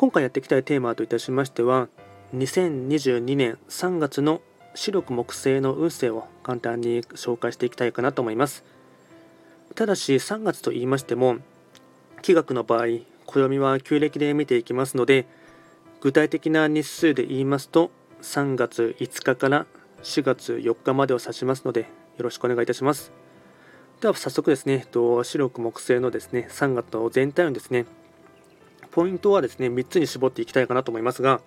今回やっていきたいテーマといたしましては、2022年3月の視力木星の運勢を簡単に紹介していきたいかなと思います。ただし3月と言いましても、気学の場合、暦は旧暦で見ていきますので、具体的な日数で言いますと、3月5日から4月4日までを指しますので、よろしくお願いいたします。では早速ですね、白く木星のですね、3月の全体のですね、ポイントはですね、3つに絞っていきたいかなと思いますが、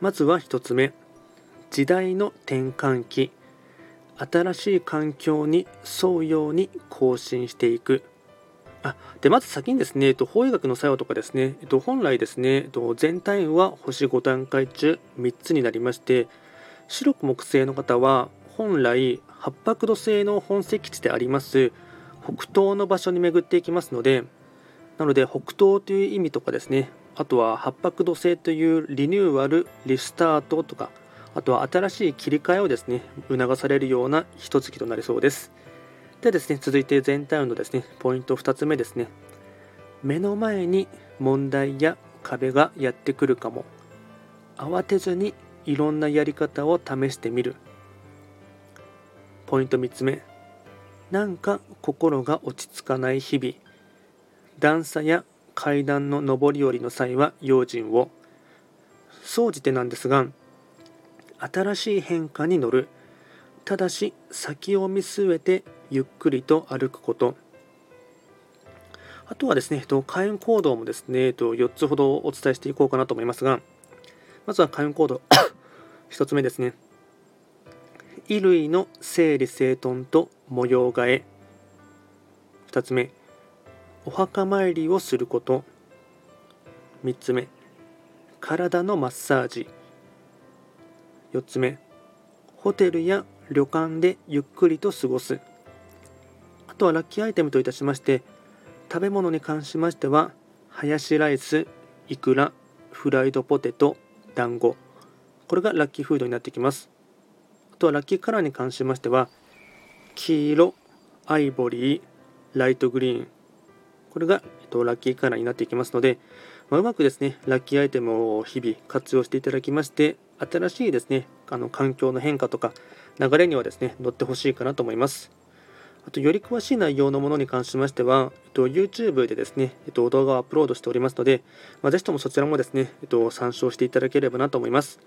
まずは1つ目、時代の転換期、新しい環境に沿うように更新していく。あでまず先にですね、法医学の作用とかですね、本来ですね、全体は星5段階中3つになりまして、白く木星の方は本来八白土星の本石地であります北東の場所に巡っていきますのでなので北東という意味とかですね。あとは八白土星というリニューアルリスタートとかあとは新しい切り替えをですね促されるような一月となりそうです。でですね続いて全体のですね。ポイント2つ目ですね。目の前に問題や壁がやってくるかも。慌てずにいろんなやり方を試してみる。ポイント3つ目。なんか心が落ち着かない日々。段差や階段の上り下りの際は用心を。総じてなんですが新しい変化に乗る。ただし先を見据えてゆっくりと歩くこと。あとはですね、開運行動もですね、4つほどお伝えしていこうかなと思いますが、まずは開運行動。1つ目ですね。衣類の整理整頓と模様替え。2つ目。お墓参りをすること。3つ目体のマッサージ。4つ目ホテルや旅館でゆっくりと過ごす。あとはラッキーアイテムといたしまして食べ物に関しましてはハヤシライスイクラフライドポテト団子。これがラッキーフードになってきます。あとはラッキーカラーに関しましては黄色アイボリーライトグリーン。これが、えっと、ラッキーカラーになっていきますので、まあ、うまくですねラッキーアイテムを日々活用していただきまして新しいですねあの環境の変化とか流れにはですね乗ってほしいかなと思いますあとより詳しい内容のものに関しましては、えっと、YouTube でですね、えっと、動画をアップロードしておりますので、まあ、ぜひともそちらもですね、えっと、参照していただければなと思います。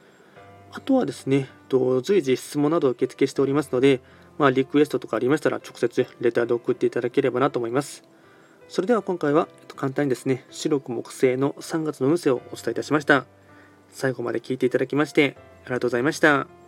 あとはですね、えっと随時質問などを受付しておりますので、まあ、リクエストとかありましたら直接レターで送っていただければなと思います。それでは今回は簡単にですね、白く木星の3月の運勢をお伝えいたしました。最後まで聞いていただきましてありがとうございました。